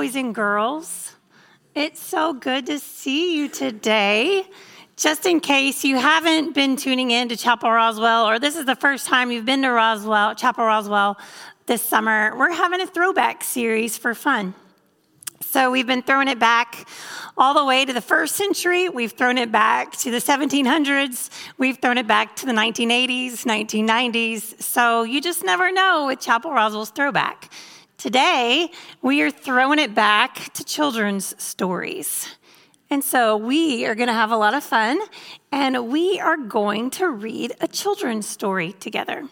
Boys and girls. It's so good to see you today. Just in case you haven't been tuning in to Chapel Roswell, or this is the first time you've been to Roswell, Chapel Roswell this summer, we're having a throwback series for fun. So we've been throwing it back all the way to the first century. We've thrown it back to the 1700s. We've thrown it back to the 1980s, 1990s. So you just never know with Chapel Roswell's throwback. Today, we are throwing it back to children's stories. And so we are going to have a lot of fun, and we are going to read a children's story together.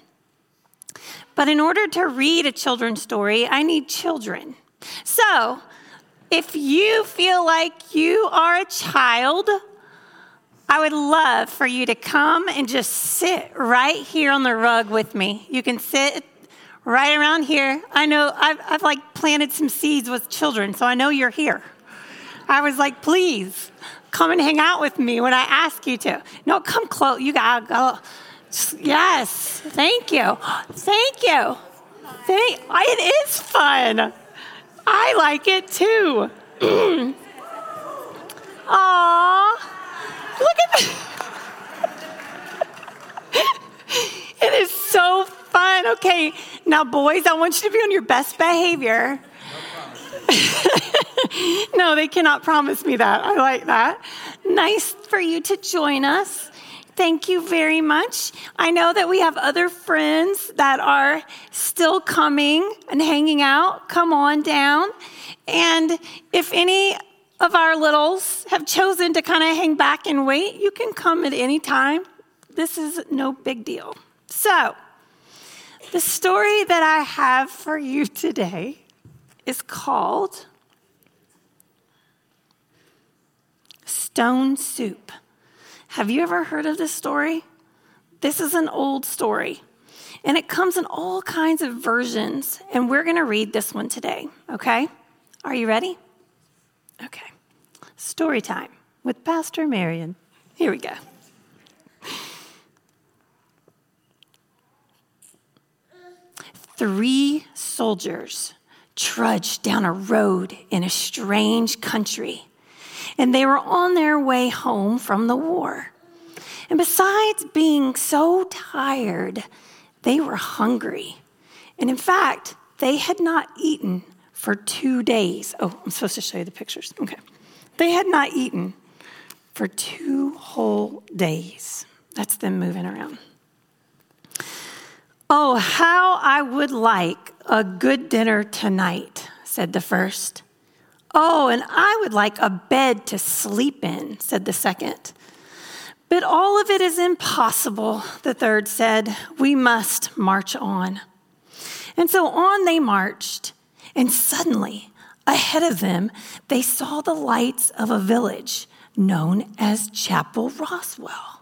But in order to read a children's story, I need children. So if you feel like you are a child, I would love for you to come and just sit right here on the rug with me. You can sit right around here. I know I've, I've like planted some seeds with children, so I know you're here. I was like, please come and hang out with me when I ask you to. No, come close. You gotta go. Yes, thank you. Thank you. Thank, it is fun. I like it too. Aw, look at that. it is so Okay, now, boys, I want you to be on your best behavior. no, they cannot promise me that. I like that. Nice for you to join us. Thank you very much. I know that we have other friends that are still coming and hanging out. Come on down. And if any of our littles have chosen to kind of hang back and wait, you can come at any time. This is no big deal. So, the story that I have for you today is called Stone Soup. Have you ever heard of this story? This is an old story, and it comes in all kinds of versions, and we're going to read this one today, okay? Are you ready? Okay. Story time with Pastor Marion. Here we go. Three soldiers trudged down a road in a strange country, and they were on their way home from the war. And besides being so tired, they were hungry. And in fact, they had not eaten for two days. Oh, I'm supposed to show you the pictures. Okay. They had not eaten for two whole days. That's them moving around. Oh, how I would like a good dinner tonight, said the first. Oh, and I would like a bed to sleep in, said the second. But all of it is impossible, the third said. We must march on. And so on they marched, and suddenly, ahead of them, they saw the lights of a village known as Chapel Roswell.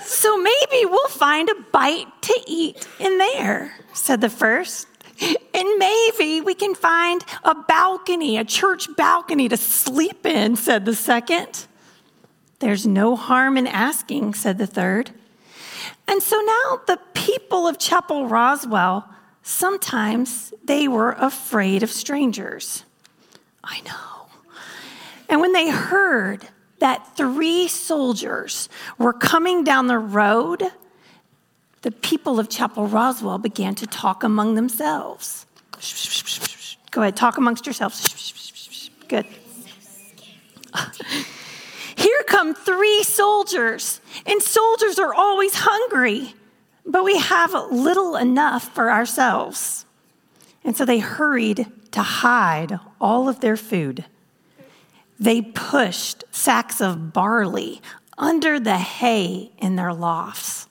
So maybe we'll find a bite to eat in there, said the first. And maybe we can find a balcony, a church balcony to sleep in, said the second. There's no harm in asking, said the third. And so now the people of Chapel Roswell, sometimes they were afraid of strangers. I know. And when they heard that three soldiers were coming down the road, the people of Chapel Roswell began to talk among themselves. Go ahead, talk amongst yourselves. Good. Here come three soldiers, and soldiers are always hungry, but we have little enough for ourselves. And so they hurried to hide all of their food. They pushed sacks of barley under the hay in their lofts.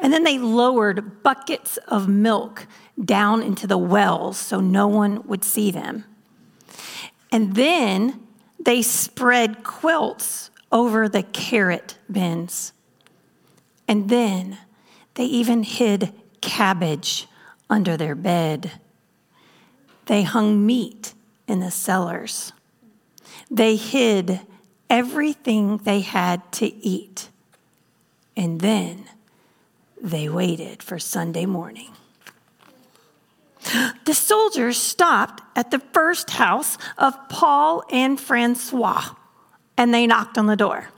And then they lowered buckets of milk down into the wells so no one would see them. And then they spread quilts over the carrot bins. And then they even hid cabbage under their bed. They hung meat in the cellars. They hid everything they had to eat, and then they waited for Sunday morning. The soldiers stopped at the first house of Paul and Francois, and they knocked on the door.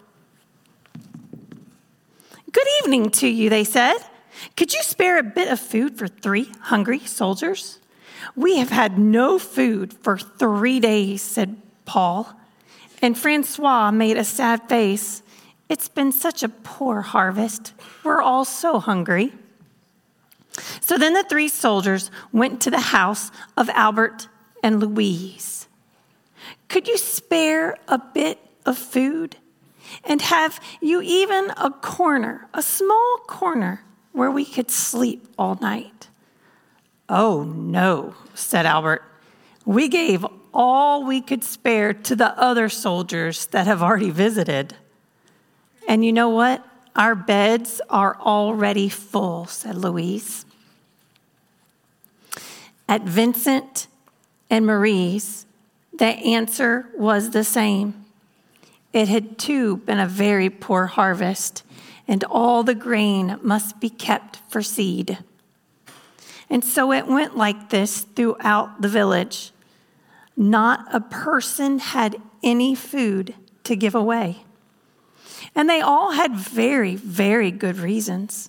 Good evening to you, they said. Could you spare a bit of food for three hungry soldiers? We have had no food for three days, said Paul. And Francois made a sad face. It's been such a poor harvest. We're all so hungry. So then the three soldiers went to the house of Albert and Louise. Could you spare a bit of food? And have you even a corner, a small corner, where we could sleep all night? Oh, no, said Albert. We gave all we could spare to the other soldiers that have already visited. And you know what? Our beds are already full, said Louise. At Vincent and Marie's, the answer was the same. It had too been a very poor harvest, and all the grain must be kept for seed. And so it went like this throughout the village. Not a person had any food to give away. And they all had very, very good reasons.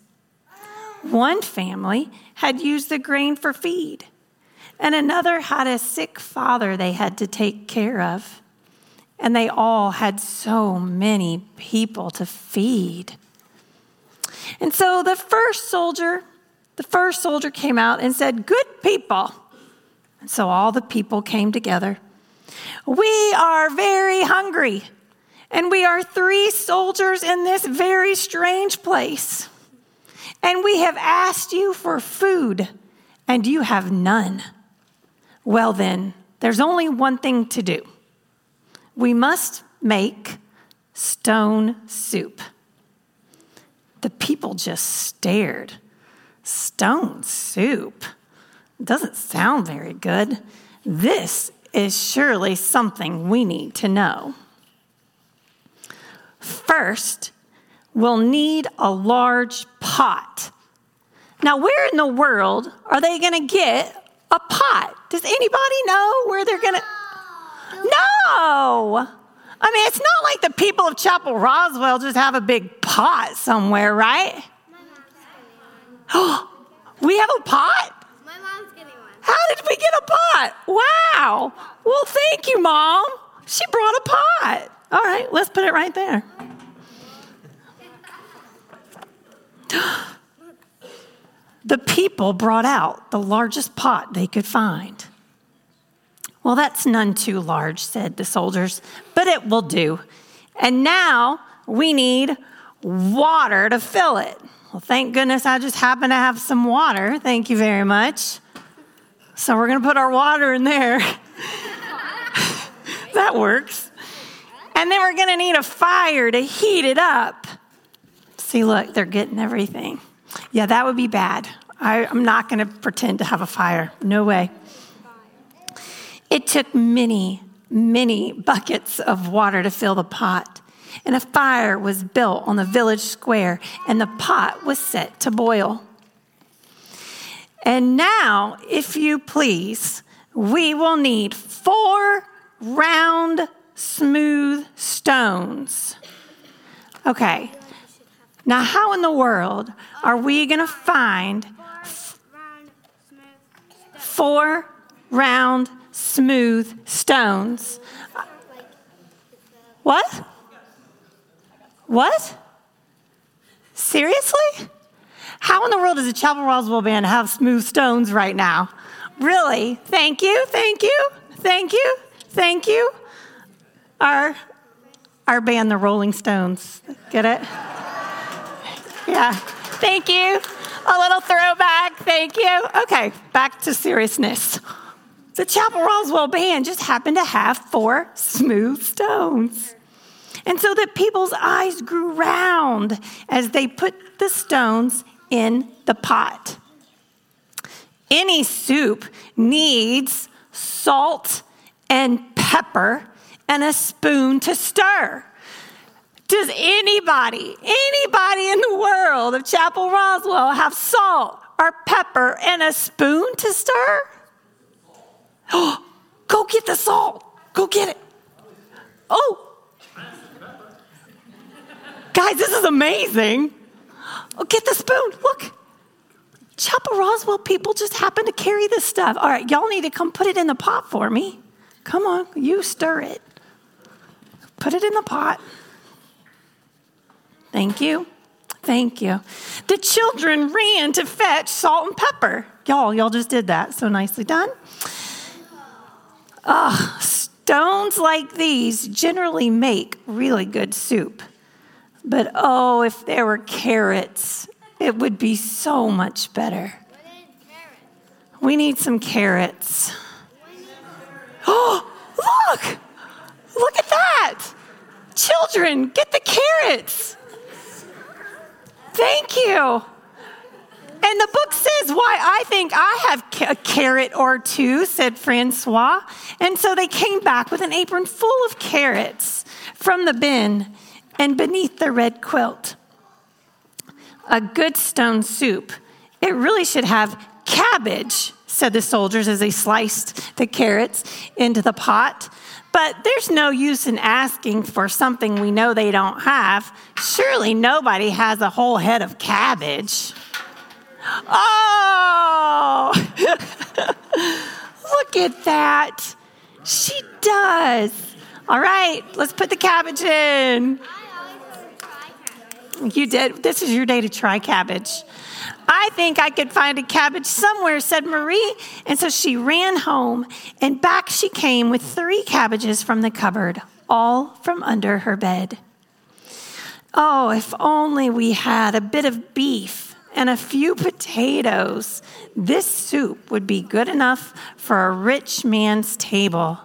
One family had used the grain for feed, and another had a sick father they had to take care of. And they all had so many people to feed. And so the first soldier, the first soldier came out and said, Good people. So all the people came together. We are very hungry, and we are three soldiers in this very strange place. And we have asked you for food, and you have none. Well, then, there's only one thing to do we must make stone soup. The people just stared. Stone soup? Doesn't sound very good. This is surely something we need to know. First, we'll need a large pot. Now, where in the world are they going to get a pot. Does anybody know where they're going to? No. I mean, it's not like the people of Chapel Roswell just have a big pot somewhere, right? we have a pot? My mom's getting one. How did we get a pot? Wow. Well, thank you, Mom. She brought a pot. All right, let's put it right there. the people brought out the largest pot they could find. Well, that's none too large, said the soldiers, but it will do. And now we need water to fill it. Well, thank goodness I just happen to have some water. Thank you very much. So we're going to put our water in there. that works. And then we're going to need a fire to heat it up. See, look, they're getting everything. Yeah, that would be bad. I, am not going to pretend to have a fire. No way. It took many, many buckets of water to fill the pot. And a fire was built on the village square, and the pot was set to boil. And now, if you please, we will need four round, smooth stones. Okay, now, how in the world are we going to find four round, smooth stones? What? What? Seriously? How in the world does the Chapel Roswell band have smooth stones right now? Really? Thank you, thank you, thank you, thank you. Our, our band, the Rolling Stones. Get it? Yeah. Thank you. A little throwback. Thank you. Okay, back to seriousness. The Chapel Roswell band just happened to have four smooth stones. And so that people's eyes grew round as they put the stones in the pot. Any soup needs salt and pepper and a spoon to stir. Does anybody, anybody in the world of Chapel Roswell have salt or pepper and a spoon to stir? Oh, go get the salt. Go get it. Oh. Guys, this is amazing. Oh, get the spoon. Look. Chapel Roswell people just happen to carry this stuff. All right, y'all need to come put it in the pot for me. Come on, you stir it. Put it in the pot. Thank you. Thank you. The children ran to fetch salt and pepper. Y'all, y'all just did that. So nicely done. Ah, stones like these generally make really good soup. But oh, if there were carrots, it would be so much better. We need some carrots. Oh, look! Look at that! Children, get the carrots! Thank you. And the book says why I think I have a carrot or two, said Francois. And so they came back with an apron full of carrots from the bin and beneath the red quilt. A good stone soup. It really should have cabbage, said the soldiers as they sliced the carrots into the pot. But there's no use in asking for something we know they don't have. Surely nobody has a whole head of cabbage. Oh, look at that. She does. All right, let's put the cabbage in. You did. This is your day to try cabbage. I think I could find a cabbage somewhere, said Marie. And so she ran home, and back she came with three cabbages from the cupboard, all from under her bed. Oh, if only we had a bit of beef and a few potatoes. This soup would be good enough for a rich man's table.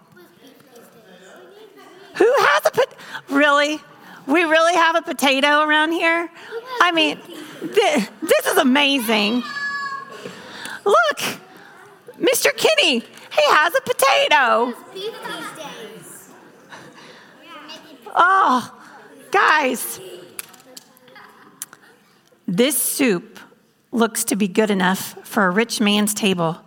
Who has a pot? Really? We really have a potato around here? I mean, this, this is amazing. Look, Mr. Kinney, he has a potato. Oh, guys, this soup looks to be good enough for a rich man's table.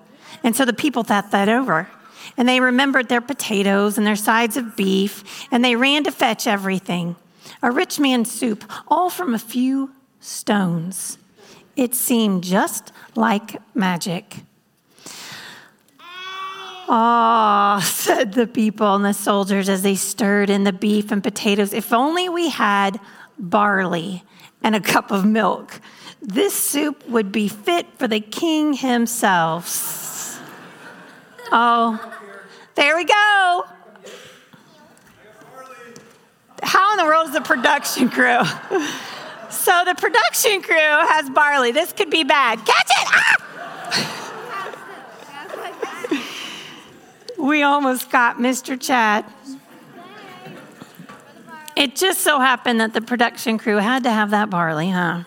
And so the people thought that over. And they remembered their potatoes and their sides of beef, and they ran to fetch everything. A rich man's soup, all from a few stones. It seemed just like magic. Ah, said the people and the soldiers as they stirred in the beef and potatoes. If only we had barley and a cup of milk. This soup would be fit for the king himself. Oh, there we go. How in the world is the production crew? So the production crew has barley. This could be bad. Catch it! Ah! we almost got Mr. Chad. It just so happened that the production crew had to have that barley, huh?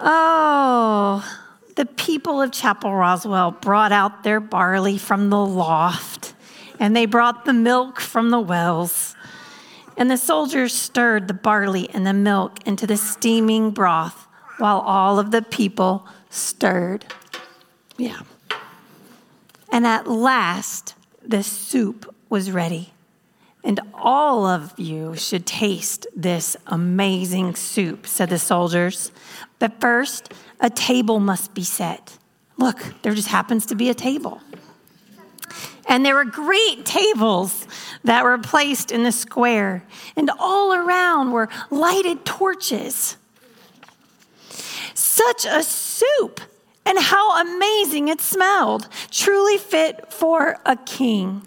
Oh, the people of Chapel Roswell brought out their barley from the loft, and they brought the milk from the wells. And the soldiers stirred the barley and the milk into the steaming broth while all of the people stirred. Yeah. And at last, the soup was ready. And all of you should taste this amazing soup, said the soldiers. But first, a table must be set. Look, there just happens to be a table. And there were great tables that were placed in the square, and all around were lighted torches. Such a soup, and how amazing it smelled, truly fit for a king.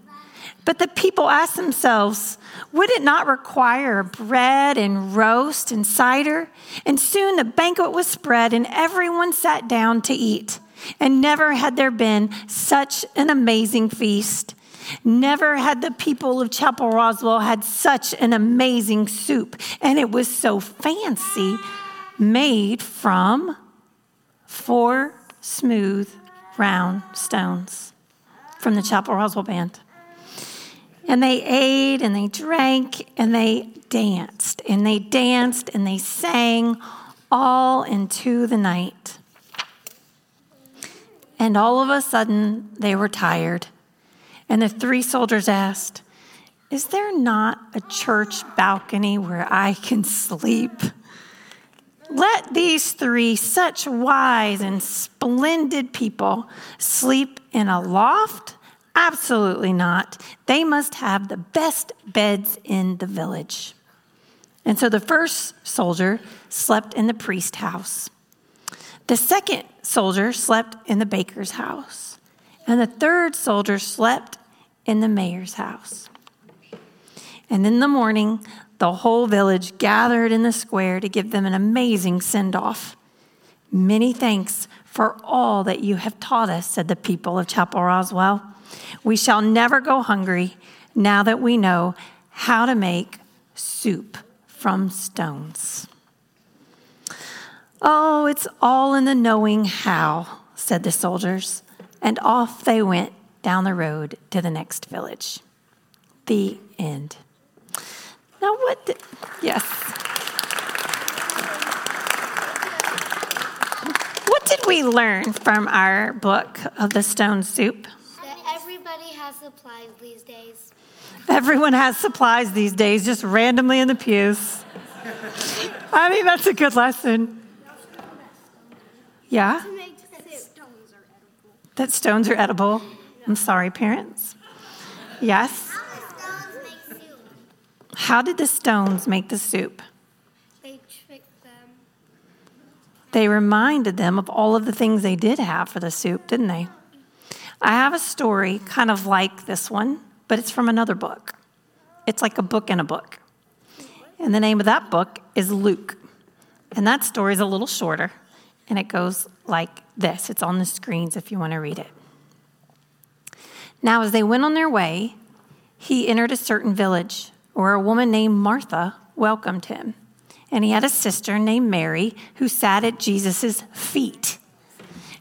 But the people asked themselves, would it not require bread and roast and cider? And soon the banquet was spread, and everyone sat down to eat. And never had there been such an amazing feast. Never had the people of Chapel Roswell had such an amazing soup. And it was so fancy, made from four smooth, round stones from the Chapel Roswell band. And they ate and they drank and they danced and they danced and they sang all into the night. And all of a sudden, they were tired. And the three soldiers asked, Is there not a church balcony where I can sleep? Let these three, such wise and splendid people, sleep in a loft? Absolutely not. They must have the best beds in the village. And so the first soldier slept in the priest's house. The second soldier slept in the baker's house. And the third soldier slept in the mayor's house. And in the morning, the whole village gathered in the square to give them an amazing send off. Many thanks for all that you have taught us, said the people of Chapel Roswell. We shall never go hungry now that we know how to make soup from stones. Oh, it's all in the knowing how, said the soldiers, and off they went down the road to the next village. The end. Now, what? Did, yes. What did we learn from our book of the stone soup? That everybody has supplies these days. Everyone has supplies these days, just randomly in the pews. I mean, that's a good lesson. Yeah? That stones are edible. I'm sorry, parents. Yes? How did the stones make the soup? They tricked them. They reminded them of all of the things they did have for the soup, didn't they? I have a story kind of like this one, but it's from another book. It's like a book in a book. And the name of that book is Luke. And that story is a little shorter, and it goes like this. It's on the screens if you want to read it. Now, as they went on their way, he entered a certain village where a woman named Martha welcomed him. And he had a sister named Mary who sat at Jesus' feet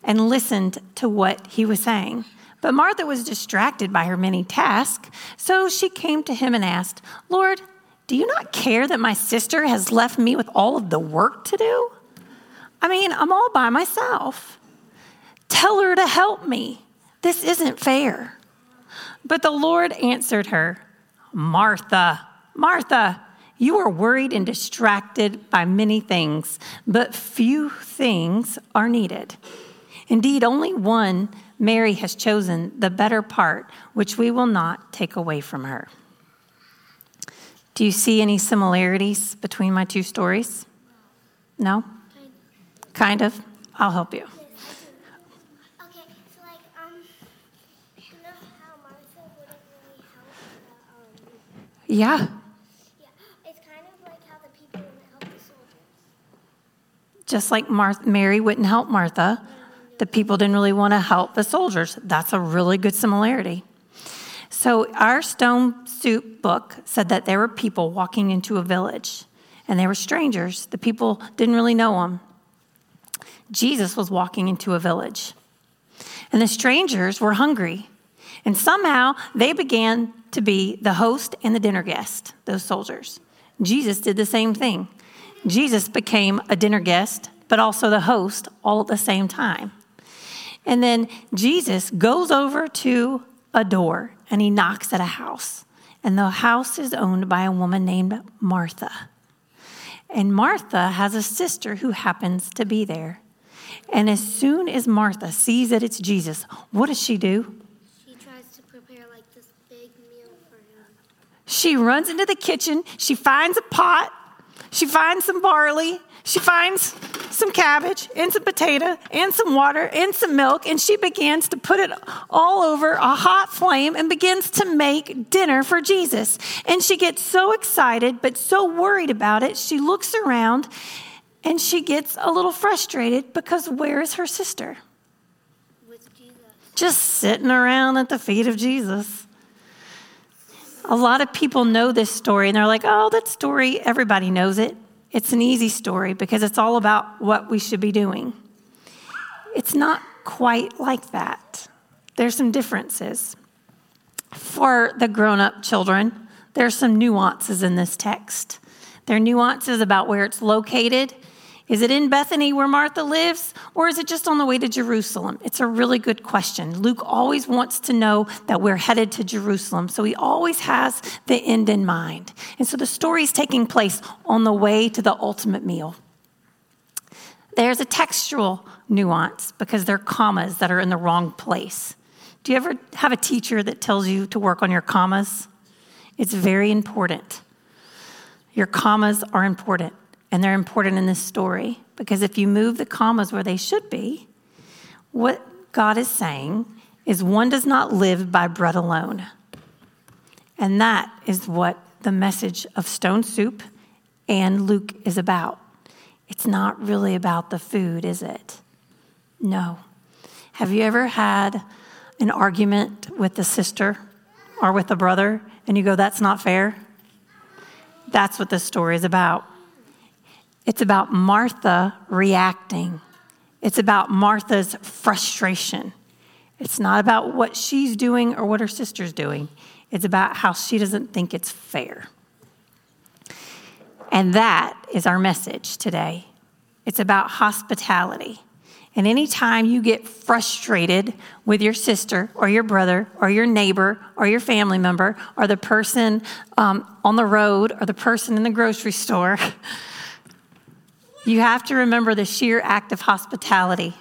and listened to what he was saying. But Martha was distracted by her many tasks, so she came to him and asked, Lord, do you not care that my sister has left me with all of the work to do? I mean, I'm all by myself. Tell her to help me. This isn't fair. But the Lord answered her, Martha, Martha, you are worried and distracted by many things, but few things are needed. Indeed, only one Mary has chosen the better part, which we will not take away from her. Do you see any similarities between my two stories? No? Kind of? I'll help you. Okay, so like, um, you know how Martha wouldn't really help the, um, Yeah. yeah, it's kind of like how the people wouldn't help the soldiers. Just like Mar- Mary wouldn't help Martha, the people didn't really want to help the soldiers. That's a really good similarity. So, our stone soup book said that there were people walking into a village, and they were strangers. The people didn't really know them. Jesus was walking into a village, and the strangers were hungry. And somehow they began to be the host and the dinner guest, those soldiers. Jesus did the same thing. Jesus became a dinner guest, but also the host all at the same time. And then Jesus goes over to a door and he knocks at a house. And the house is owned by a woman named Martha. And Martha has a sister who happens to be there. And as soon as Martha sees that it's Jesus, what does she do? She tries to prepare like this big meal for him. She runs into the kitchen. She finds a pot. She finds some barley. She finds some cabbage and some potato and some water and some milk. And she begins to put it all over a hot flame and begins to make dinner for Jesus. And she gets so excited, but so worried about it. She looks around and she gets a little frustrated because where is her sister? with Jesus. just sitting around at the feet of Jesus. A lot of people know this story and they're like, oh, that story, everybody knows it. It's an easy story because it's all about what we should be doing. It's not quite like that. There's some differences. For the grown up children, there's some nuances in this text. There are nuances about where it's located. Is it in Bethany where Martha lives, or is it just on the way to Jerusalem? It's a really good question. Luke always wants to know that we're headed to Jerusalem, so he always has the end in mind. And so the story is taking place on the way to the ultimate meal. There's a textual nuance because there are commas that are in the wrong place. Do you ever have a teacher that tells you to work on your commas? It's very important. Your commas are important. And they're important in this story because if you move the commas where they should be, what God is saying is one does not live by bread alone. And that is what the message of Stone Soup and Luke is about. It's not really about the food, is it? No. Have you ever had an argument with a sister or with a brother and you go, that's not fair? That's what this story is about. It's about Martha reacting. It's about Martha's frustration. It's not about what she's doing or what her sister's doing. It's about how she doesn't think it's fair. And that is our message today. It's about hospitality. And anytime you get frustrated with your sister or your brother or your neighbor or your family member or the person um, on the road or the person in the grocery store, you have to remember the sheer act of hospitality.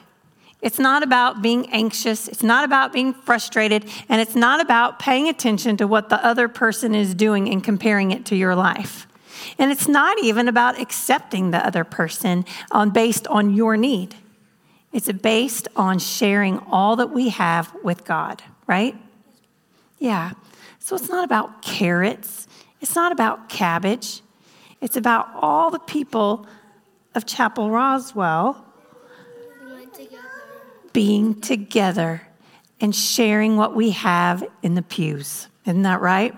It's not about being anxious, it's not about being frustrated, and it's not about paying attention to what the other person is doing and comparing it to your life. And it's not even about accepting the other person on, based on your need. It's based on sharing all that we have with God, right? Yeah. So it's not about carrots, it's not about cabbage, it's about all the people of Chapel Roswell being together and sharing what we have in the pews. Isn't that right?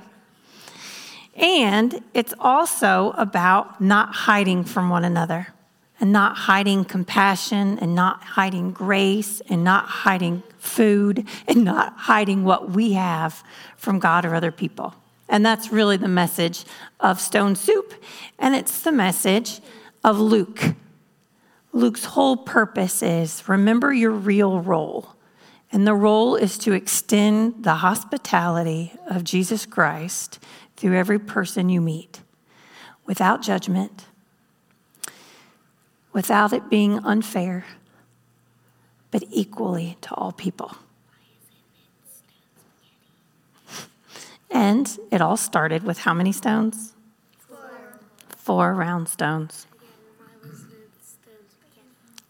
And it's also about not hiding from one another and not hiding compassion and not hiding grace and not hiding food and not hiding what we have from God or other people. And that's really the message of Stone Soup. And it's the message of Luke. Luke's whole purpose is remember your real role. And the role is to extend the hospitality of Jesus Christ through every person you meet without judgment, without it being unfair, but equally to all people. And it all started with how many stones? Four. Four round stones.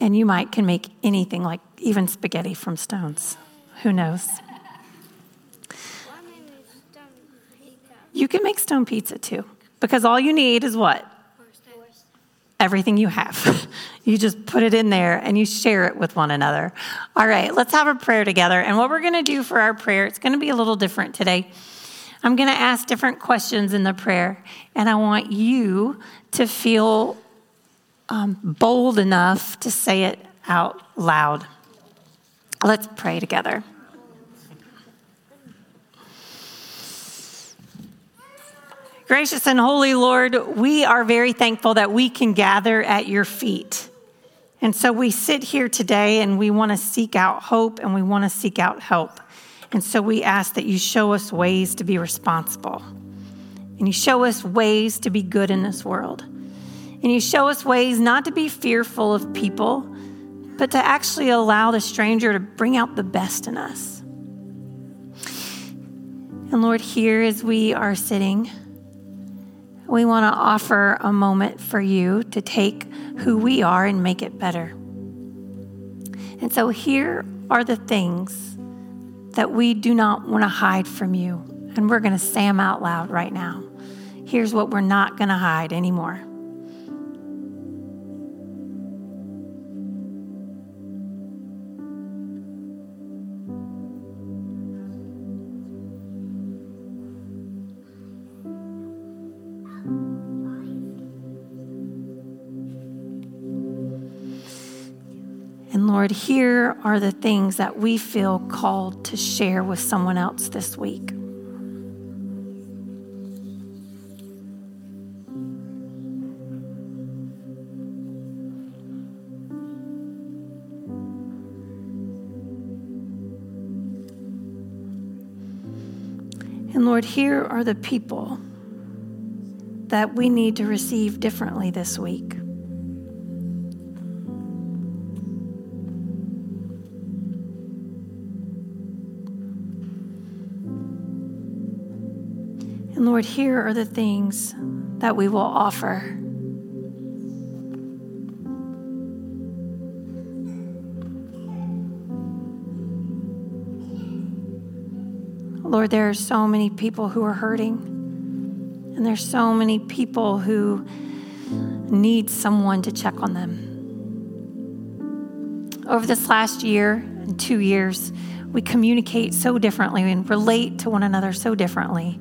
And you might can make anything like even spaghetti from stones. Who knows? You can make stone pizza too, because all you need is what? Everything you have. you just put it in there and you share it with one another. All right, let's have a prayer together. And what we're going to do for our prayer, it's going to be a little different today. I'm going to ask different questions in the prayer, and I want you to feel um, bold enough to say it out loud. Let's pray together. Gracious and holy Lord, we are very thankful that we can gather at your feet. And so we sit here today and we want to seek out hope and we want to seek out help. And so we ask that you show us ways to be responsible and you show us ways to be good in this world. And you show us ways not to be fearful of people, but to actually allow the stranger to bring out the best in us. And Lord, here as we are sitting, we want to offer a moment for you to take who we are and make it better. And so here are the things that we do not want to hide from you. And we're going to say them out loud right now. Here's what we're not going to hide anymore. Lord, here are the things that we feel called to share with someone else this week. And Lord, here are the people that we need to receive differently this week. And Lord, here are the things that we will offer. Lord, there are so many people who are hurting, and there's so many people who need someone to check on them. Over this last year and two years, we communicate so differently and relate to one another so differently.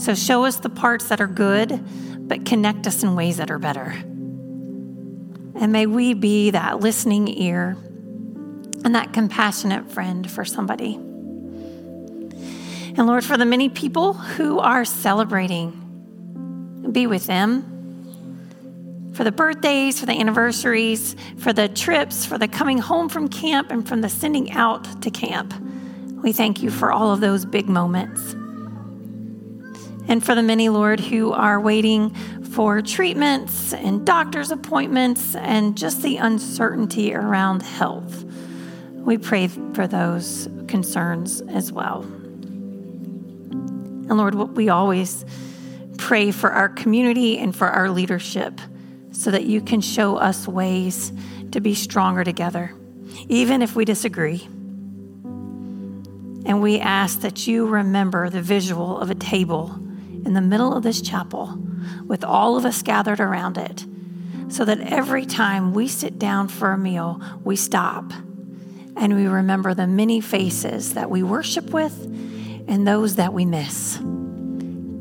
So show us the parts that are good, but connect us in ways that are better. And may we be that listening ear and that compassionate friend for somebody. And Lord, for the many people who are celebrating, be with them. For the birthdays, for the anniversaries, for the trips, for the coming home from camp, and from the sending out to camp. We thank you for all of those big moments. And for the many, Lord, who are waiting for treatments and doctor's appointments and just the uncertainty around health. We pray for those concerns as well. And Lord, we always pray for our community and for our leadership so that you can show us ways to be stronger together, even if we disagree. And we ask that you remember the visual of a table in the middle of this chapel with all of us gathered around it, so that every time we sit down for a meal, we stop and we remember the many faces that we worship with and those that we miss.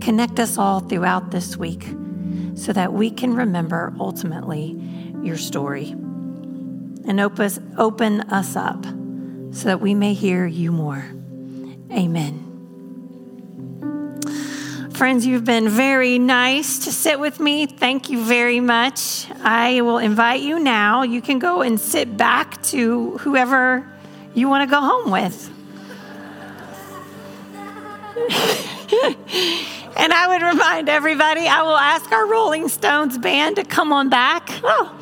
Connect us all throughout this week so that we can remember ultimately your story and open us up so that we may hear you more. Amen. Friends, you've been very nice to sit with me. Thank you very much. I will invite you now. You can go and sit back to whoever you want to go home with. and I would remind everybody, I will ask our Rolling Stones band to come on back. Oh.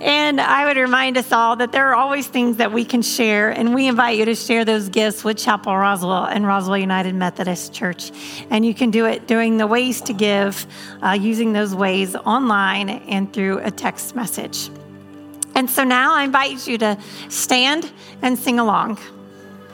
And I would remind us all that there are always things that we can share, and we invite you to share those gifts with Chapel Roswell and Roswell United Methodist Church. And you can do it doing the Ways to Give, uh, using those ways online and through a text message. And so now I invite you to stand and sing along.